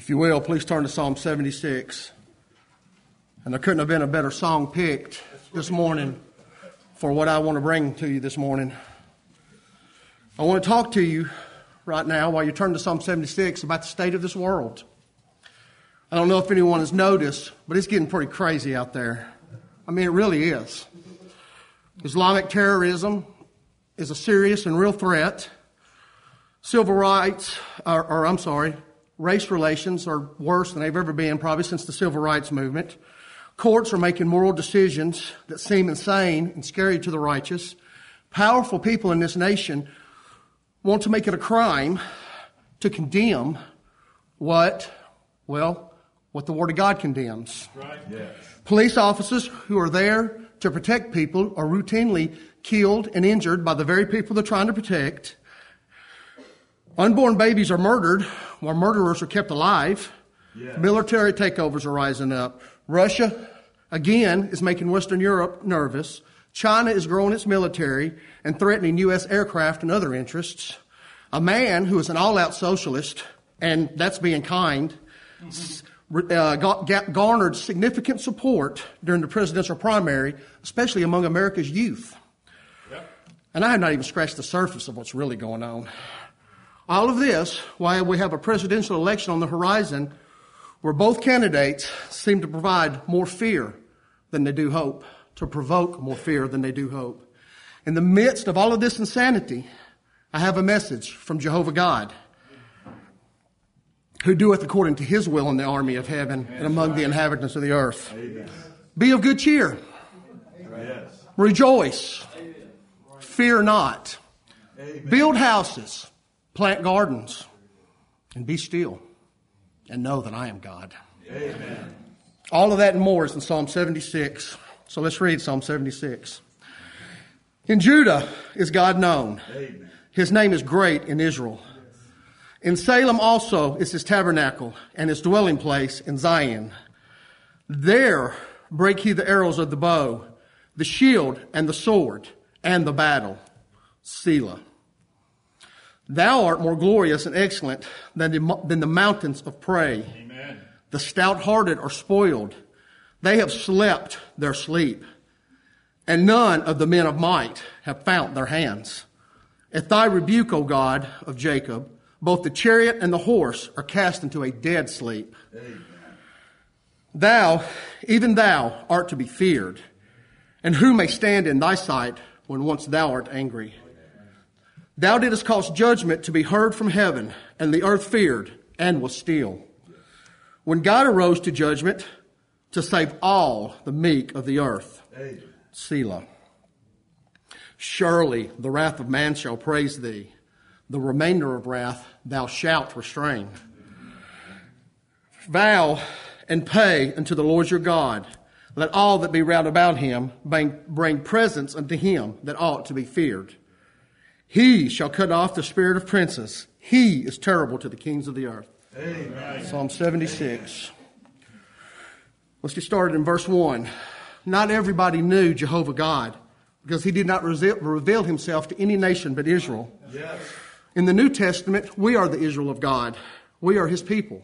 If you will, please turn to Psalm 76. And there couldn't have been a better song picked this morning for what I want to bring to you this morning. I want to talk to you right now while you turn to Psalm 76 about the state of this world. I don't know if anyone has noticed, but it's getting pretty crazy out there. I mean, it really is. Islamic terrorism is a serious and real threat. Civil rights, or, or I'm sorry, race relations are worse than they've ever been, probably since the civil rights movement. Courts are making moral decisions that seem insane and scary to the righteous. Powerful people in this nation want to make it a crime to condemn what, well, what the Word of God condemns. Right. Yes. Police officers who are there to protect people are routinely killed and injured by the very people they're trying to protect. Unborn babies are murdered while murderers are kept alive. Yes. Military takeovers are rising up. Russia, again, is making Western Europe nervous. China is growing its military and threatening U.S. aircraft and other interests. A man who is an all out socialist, and that's being kind, uh, garnered significant support during the presidential primary, especially among America's youth. Yep. And I have not even scratched the surface of what's really going on. All of this, while we have a presidential election on the horizon where both candidates seem to provide more fear than they do hope, to provoke more fear than they do hope. In the midst of all of this insanity, I have a message from Jehovah God, who doeth according to his will in the army of heaven and among the inhabitants of the earth. Be of good cheer. Rejoice. Fear not. Build houses plant gardens, and be still and know that I am God. Amen. All of that and more is in Psalm 76. So let's read Psalm 76. In Judah is God known. Amen. His name is great in Israel. In Salem also is his tabernacle and his dwelling place in Zion. There break he the arrows of the bow, the shield and the sword, and the battle. Selah. Thou art more glorious and excellent than the, than the mountains of prey. Amen. The stout hearted are spoiled. They have slept their sleep. And none of the men of might have found their hands. At thy rebuke, O God of Jacob, both the chariot and the horse are cast into a dead sleep. Amen. Thou, even thou, art to be feared. And who may stand in thy sight when once thou art angry? Thou didst cause judgment to be heard from heaven, and the earth feared and was still. When God arose to judgment to save all the meek of the earth. Amen. Selah. Surely the wrath of man shall praise thee. The remainder of wrath thou shalt restrain. Vow and pay unto the Lord your God. Let all that be round about him bring, bring presents unto him that ought to be feared. He shall cut off the spirit of princes. He is terrible to the kings of the earth. Amen. Psalm 76. Let's get started in verse 1. Not everybody knew Jehovah God because he did not reveal himself to any nation but Israel. Yes. In the New Testament, we are the Israel of God. We are his people.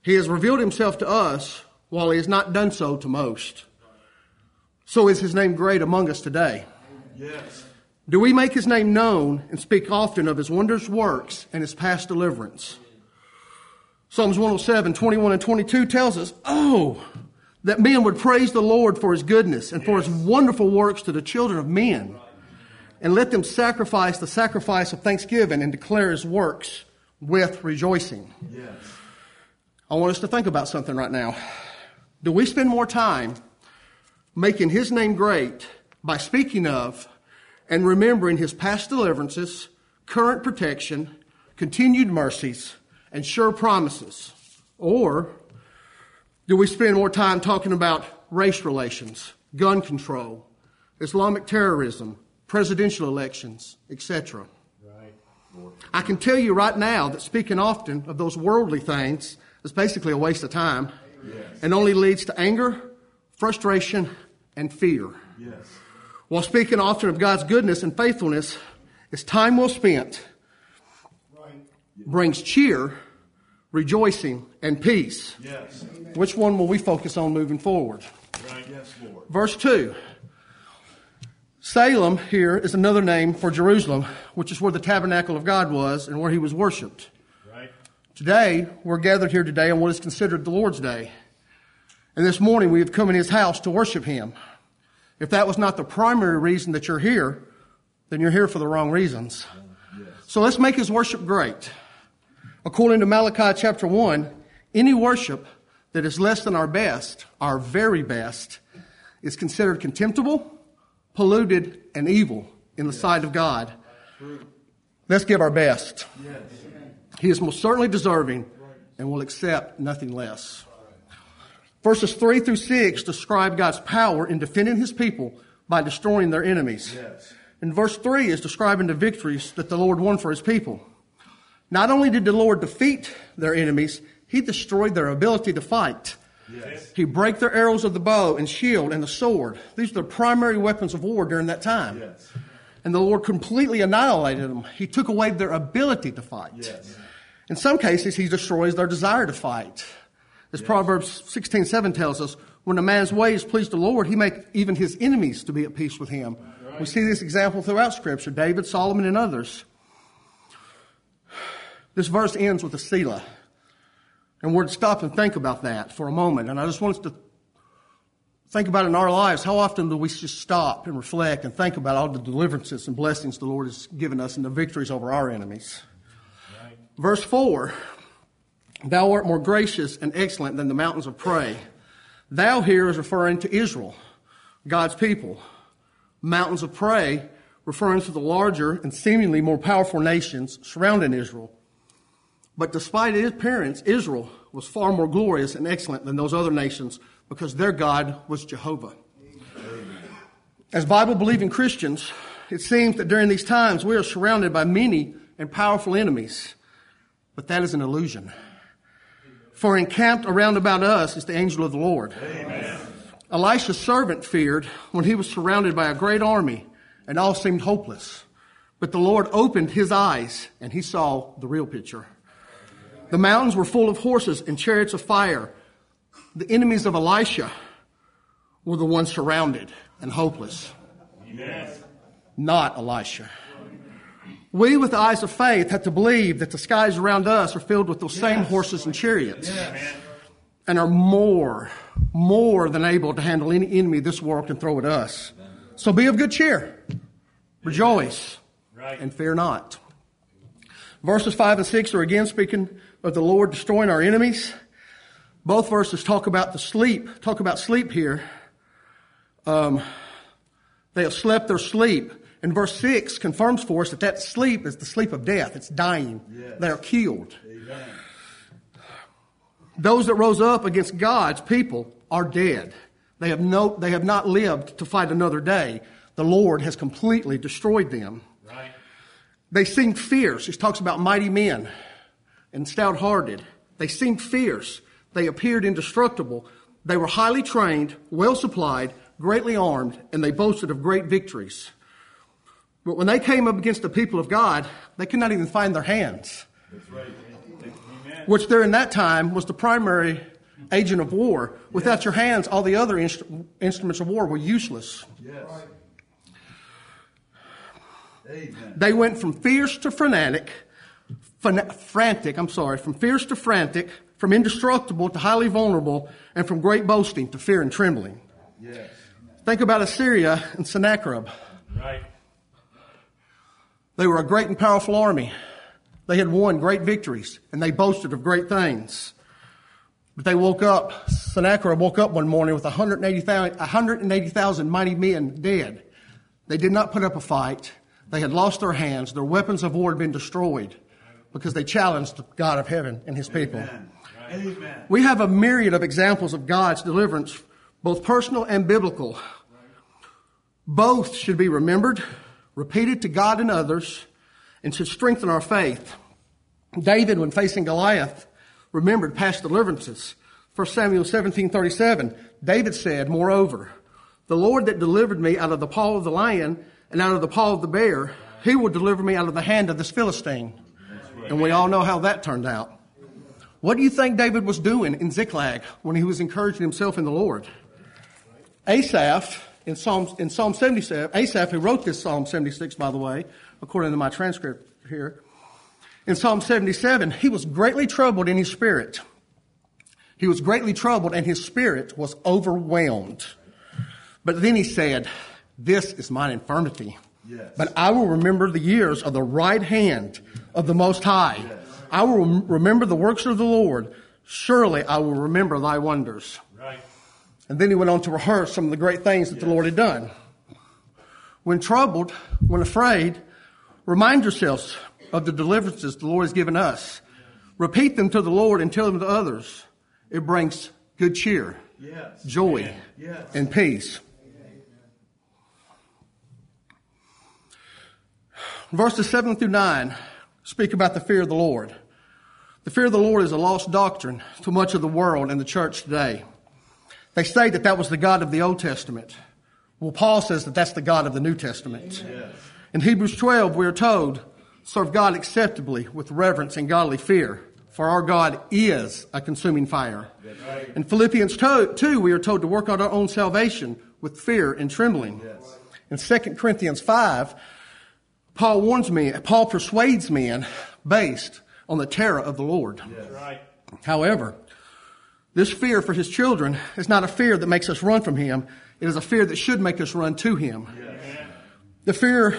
He has revealed himself to us while he has not done so to most. So is his name great among us today. Yes. Do we make his name known and speak often of his wondrous works and his past deliverance? Psalms 107, 21 and 22 tells us, Oh, that men would praise the Lord for his goodness and for his wonderful works to the children of men. And let them sacrifice the sacrifice of thanksgiving and declare his works with rejoicing. Yes. I want us to think about something right now. Do we spend more time making his name great by speaking of and remembering his past deliverances, current protection, continued mercies, and sure promises? Or do we spend more time talking about race relations, gun control, Islamic terrorism, presidential elections, etc.? I can tell you right now that speaking often of those worldly things is basically a waste of time yes. and only leads to anger, frustration, and fear. Yes. While speaking often of God's goodness and faithfulness, is time well spent, brings cheer, rejoicing, and peace. Yes. Which one will we focus on moving forward? Right. Yes, Lord. Verse 2. Salem here is another name for Jerusalem, which is where the tabernacle of God was and where he was worshiped. Right. Today, we're gathered here today on what is considered the Lord's Day. And this morning we have come in his house to worship him. If that was not the primary reason that you're here, then you're here for the wrong reasons. So let's make his worship great. According to Malachi chapter 1, any worship that is less than our best, our very best, is considered contemptible, polluted, and evil in the sight of God. Let's give our best. He is most certainly deserving and will accept nothing less. Verses 3 through 6 describe God's power in defending his people by destroying their enemies. Yes. And verse 3 is describing the victories that the Lord won for his people. Not only did the Lord defeat their enemies, he destroyed their ability to fight. Yes. He broke their arrows of the bow and shield and the sword. These are the primary weapons of war during that time. Yes. And the Lord completely annihilated them. He took away their ability to fight. Yes. In some cases, he destroys their desire to fight. As Proverbs 16, 7 tells us, when a man's ways please the Lord, he make even his enemies to be at peace with him. We see this example throughout Scripture, David, Solomon, and others. This verse ends with a Selah. And we're to stop and think about that for a moment. And I just want us to think about in our lives, how often do we just stop and reflect and think about all the deliverances and blessings the Lord has given us and the victories over our enemies? Verse 4 Thou art more gracious and excellent than the mountains of prey. Thou here is referring to Israel, God's people. Mountains of prey referring to the larger and seemingly more powerful nations surrounding Israel. But despite its appearance, Israel was far more glorious and excellent than those other nations because their God was Jehovah. As Bible believing Christians, it seems that during these times we are surrounded by many and powerful enemies. But that is an illusion. For encamped around about us is the angel of the Lord. Amen. Elisha's servant feared when he was surrounded by a great army and all seemed hopeless. But the Lord opened his eyes and he saw the real picture. The mountains were full of horses and chariots of fire. The enemies of Elisha were the ones surrounded and hopeless, Amen. not Elisha. We, with the eyes of faith, have to believe that the skies around us are filled with those same horses and chariots and are more, more than able to handle any enemy this world can throw at us. So be of good cheer, rejoice, Right. and fear not. Verses 5 and 6 are again speaking of the Lord destroying our enemies. Both verses talk about the sleep, talk about sleep here. Um, they have slept their sleep. And verse 6 confirms for us that that sleep is the sleep of death. It's dying. Yes. They are killed. Amen. Those that rose up against God's people are dead. They have, no, they have not lived to fight another day. The Lord has completely destroyed them. Right. They seemed fierce. He talks about mighty men and stout hearted. They seemed fierce. They appeared indestructible. They were highly trained, well supplied, greatly armed, and they boasted of great victories. But when they came up against the people of God, they could not even find their hands, right. Which during that time was the primary agent of war. Without your hands, all the other instru- instruments of war were useless. Yes. Amen. They went from fierce to frenetic, fana- frantic, I'm sorry, from fierce to frantic, from indestructible to highly vulnerable, and from great boasting to fear and trembling. Yes. Think about Assyria and Sennacherib. Right. They were a great and powerful army. They had won great victories, and they boasted of great things. But they woke up, Sennacherib woke up one morning with 180,000 180,000 mighty men dead. They did not put up a fight. They had lost their hands. Their weapons of war had been destroyed because they challenged the God of heaven and his people. Amen. Amen. We have a myriad of examples of God's deliverance, both personal and biblical. Both should be remembered, repeated to God and others, and should strengthen our faith. David, when facing Goliath, remembered past deliverances. 1 Samuel 17:37, David said, "Moreover, the Lord that delivered me out of the paw of the lion and out of the paw of the bear, he will deliver me out of the hand of this Philistine." And we all know how that turned out. What do you think David was doing in Ziklag when he was encouraging himself in the Lord? Asaph, in Psalm, in Psalm 77, Asaph, who wrote this Psalm 76, by the way, according to my transcript here, in Psalm 77, he was greatly troubled in his spirit. He was greatly troubled and his spirit was overwhelmed. But then he said, This is mine infirmity. Yes. But I will remember the years of the right hand of the Most High. Yes. I will remember the works of the Lord. Surely I will remember thy wonders. And then he went on to rehearse some of the great things that the Lord had done. When troubled, when afraid, remind yourselves of the deliverances the Lord has given us. Repeat them to the Lord and tell them to others. It brings good cheer, Yes. joy, Yes. and peace. Verses 7 through 9 speak about the fear of the Lord. The fear of the Lord is a lost doctrine to much of the world and the church today. They say that that was the God of the Old Testament. Well, Paul says that that's the God of the New Testament. Yes. In Hebrews 12, we are told, serve God acceptably with reverence and godly fear, for our God is a consuming fire. right. In Philippians 2, 2, we are told to work out our own salvation with fear and trembling. Yes. In 2 Corinthians 5, Paul warns me, Paul persuades men based on the terror of the Lord. Yes. Right. However, this fear for his children is not a fear that makes us run from him. It is a fear that should make us run to him. Yes. The fear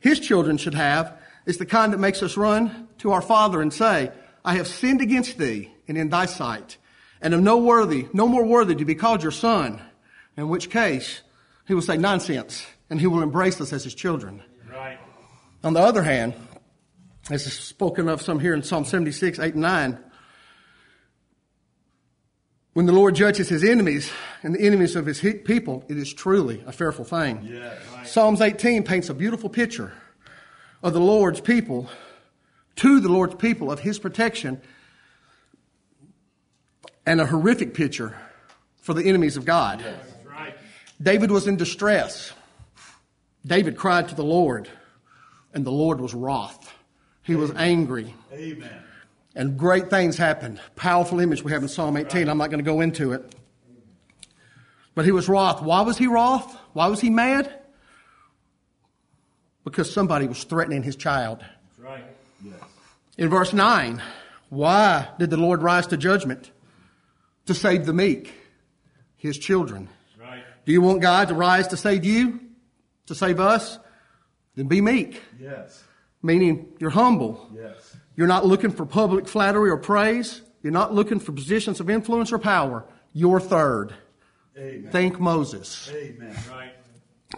his children should have is the kind that makes us run to our Father and say, I have sinned against thee and in thy sight, and am no worthy, no more worthy to be called your son. In which case, he will say nonsense, and he will embrace us as his children. Right. On the other hand, as is spoken of some here in Psalm 76, 8 and 9, when the Lord judges his enemies and the enemies of his people, it is truly a fearful thing. Yes. Right. Psalms 18 paints a beautiful picture of the Lord's people, to the Lord's people, of his protection, and a horrific picture for the enemies of God. Right. David was in distress. David cried to the Lord, and the Lord was wroth. He was angry, Amen. And great things happened. Powerful image we have in Psalm 18. I'm not going to go into it. But he was wroth. Why was he wroth? Why was he mad? Because somebody was threatening his child. That's right. Yes. In verse 9, why did the Lord rise to judgment? To save the meek, his children. Right. Do you want God to rise to save you? To save us? Then be meek, Yes. meaning you're humble. Yes. You're not looking for public flattery or praise. You're not looking for positions of influence or power. You're third. Amen. Think Moses. Amen. Right.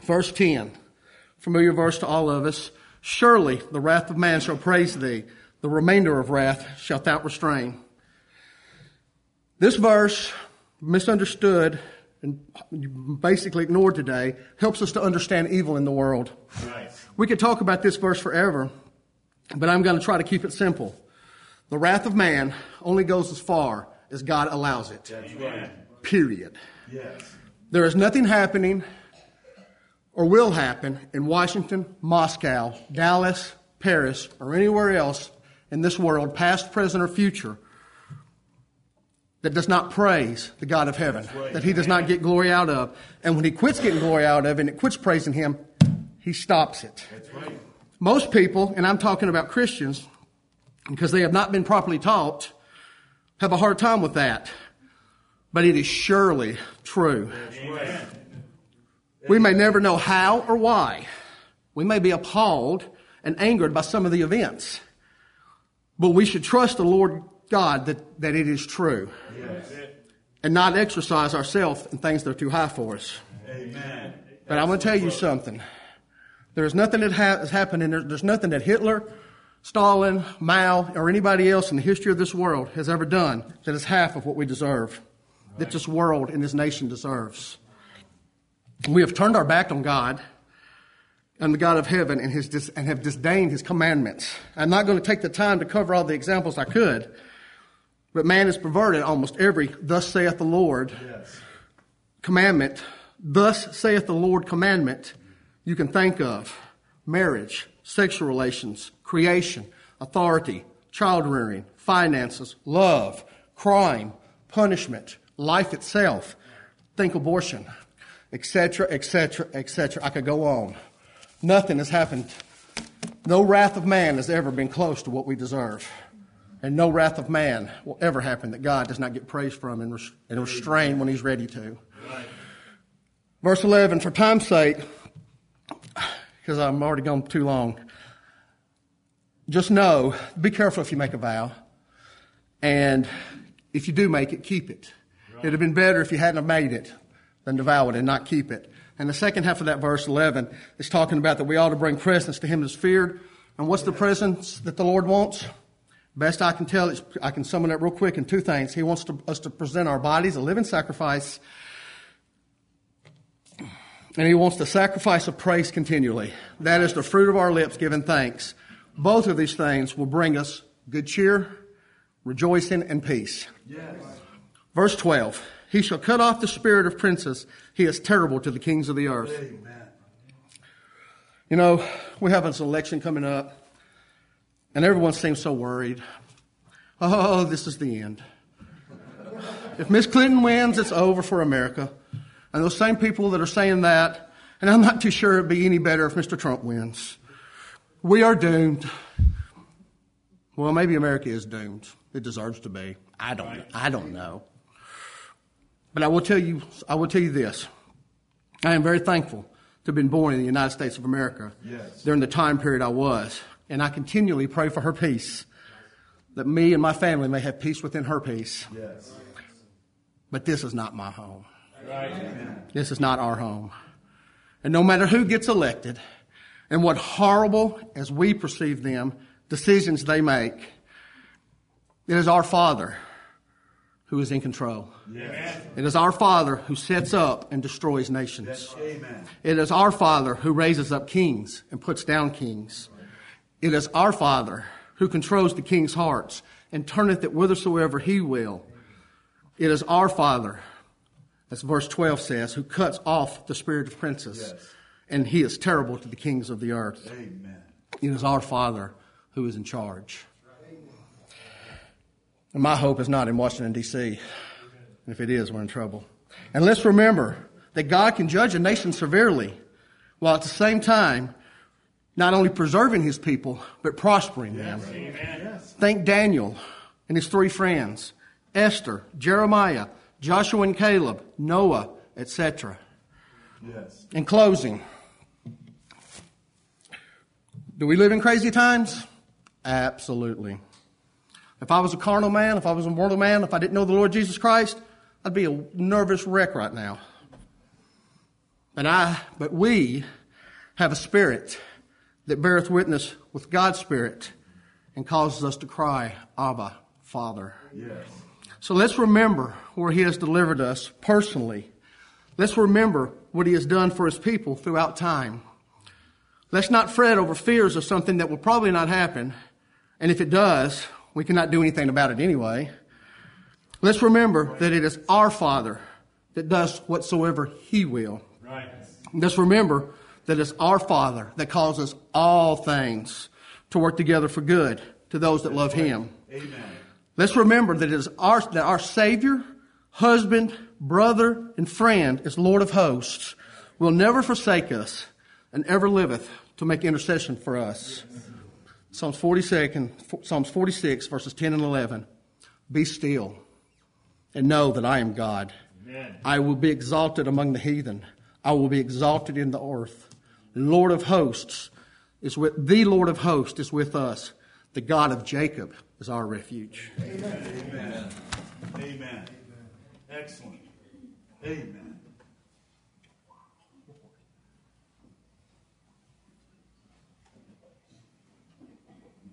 Verse 10, familiar verse to all of us. Surely the wrath of man shall praise thee. The remainder of wrath shalt thou restrain. This verse, misunderstood and basically ignored today, helps us to understand evil in the world. Right. We could talk about this verse forever, but I'm going to try to keep it simple. The wrath of man only goes as far as God allows it. Right. Period. Yes. There is nothing happening or will happen in Washington, Moscow, Dallas, Paris, or anywhere else in this world, past, present, or future, that does not praise the God of heaven, right. that he does not get glory out of. And when he quits getting glory out of it and it quits praising him, he stops it. That's right. Most people, and I'm talking about Christians, because they have not been properly taught, have a hard time with that. But it is surely true. Amen. We may never know how or why. We may be appalled and angered by some of the events. But we should trust the Lord God that, that it is true Yes. and not exercise ourselves in things that are too high for us. Amen. But I'm going to tell you something. There's nothing that has happened, and there's nothing that Hitler, Stalin, Mao, or anybody else in the history of this world has ever done that is half of what we deserve, that this world and this nation deserves. We have turned our back on God and the God of heaven and, his dis- and have disdained his commandments. I'm not going to take the time to cover all the examples I could, but man has perverted almost every thus saith the Lord Yes. commandment, thus saith the Lord commandment, you can think of marriage, sexual relations, creation, authority, child rearing, finances, love, crime, punishment, life itself. Think abortion, etc., etc., etc. I could go on. Nothing has happened. No wrath of man has ever been close to what we deserve. And no wrath of man will ever happen that God does not get praise from and, and restrain when he's ready to. Verse 11, for time's sake, because I'm already gone too long, just know, be careful if you make a vow. And if you do make it, keep it. It'd have been better if you hadn't have made it than to vow it and not keep it. And the second half of that verse 11 is talking about that we ought to bring presents to him that's feared. And what's the presents that the Lord wants? Best I can tell, it's, I can sum it up real quick in two things. He wants to, us to present our bodies a living sacrifice, and He wants the sacrifice of praise continually. That is the fruit of our lips giving thanks. Both of these things will bring us good cheer, rejoicing, and peace. Yes. Verse 12 He shall cut off the spirit of princes. He is terrible to the kings of the earth. Amen. You know, we have an election coming up. And everyone seems so worried. Oh, this is the end. If Miss Clinton wins, it's over for America. And those same people that are saying that, and I'm not too sure it'd be any better if Mr. Trump wins. We are doomed. Well, maybe America is doomed. It deserves to be. I don't. I don't know. But I will tell you. I will tell you this. I am very thankful to have been born in the United States of America Yes. during the time period I was. And I continually pray for her peace, that me and my family may have peace within her peace. Yes. But this is not my home. Right. This is not our home. And no matter who gets elected and what horrible, as we perceive them, decisions they make, it is our Father who is in control. Yes. It is our Father who sets up and destroys nations. Amen. It is our Father who raises up kings and puts down kings. It is our Father who controls the king's hearts and turneth it whithersoever he will. It is our Father, as verse 12 says, who cuts off the spirit of princes. Yes. And he is terrible to the kings of the earth. Amen. It is our Father who is in charge. And my hope is not in Washington, D.C. If it is, we're in trouble. And let's remember that God can judge a nation severely while at the same time not only preserving his people, but prospering them. Think Daniel and his three friends, Esther, Jeremiah, Joshua and Caleb, Noah, etc. Yes. In closing, do we live in crazy times? Absolutely. If I was a carnal man, if I was a mortal man, if I didn't know the Lord Jesus Christ, I'd be a nervous wreck right now. But I, but we have a spirit that beareth witness with God's spirit and causes us to cry, Abba, Father. Yes. So let's remember where He has delivered us personally. Let's remember what He has done for His people throughout time. Let's not fret over fears of something that will probably not happen. And if it does, we cannot do anything about it anyway. Let's remember that it is our Father that does whatsoever He will. Right. Let's remember that it's our Father that causes all things to work together for good to those that love Him. Amen. Let's remember that it is our, that our Savior, husband, brother, and friend is Lord of hosts, will never forsake us, and ever liveth to make intercession for us. Psalms 42, Psalms 46, verses 10 and 11. Be still and know that I am God. Amen. I will be exalted among the heathen. I will be exalted in the earth. Lord of hosts is with the Lord of hosts is with us. The God of Jacob is our refuge. Amen. Amen. Amen. Excellent. Amen.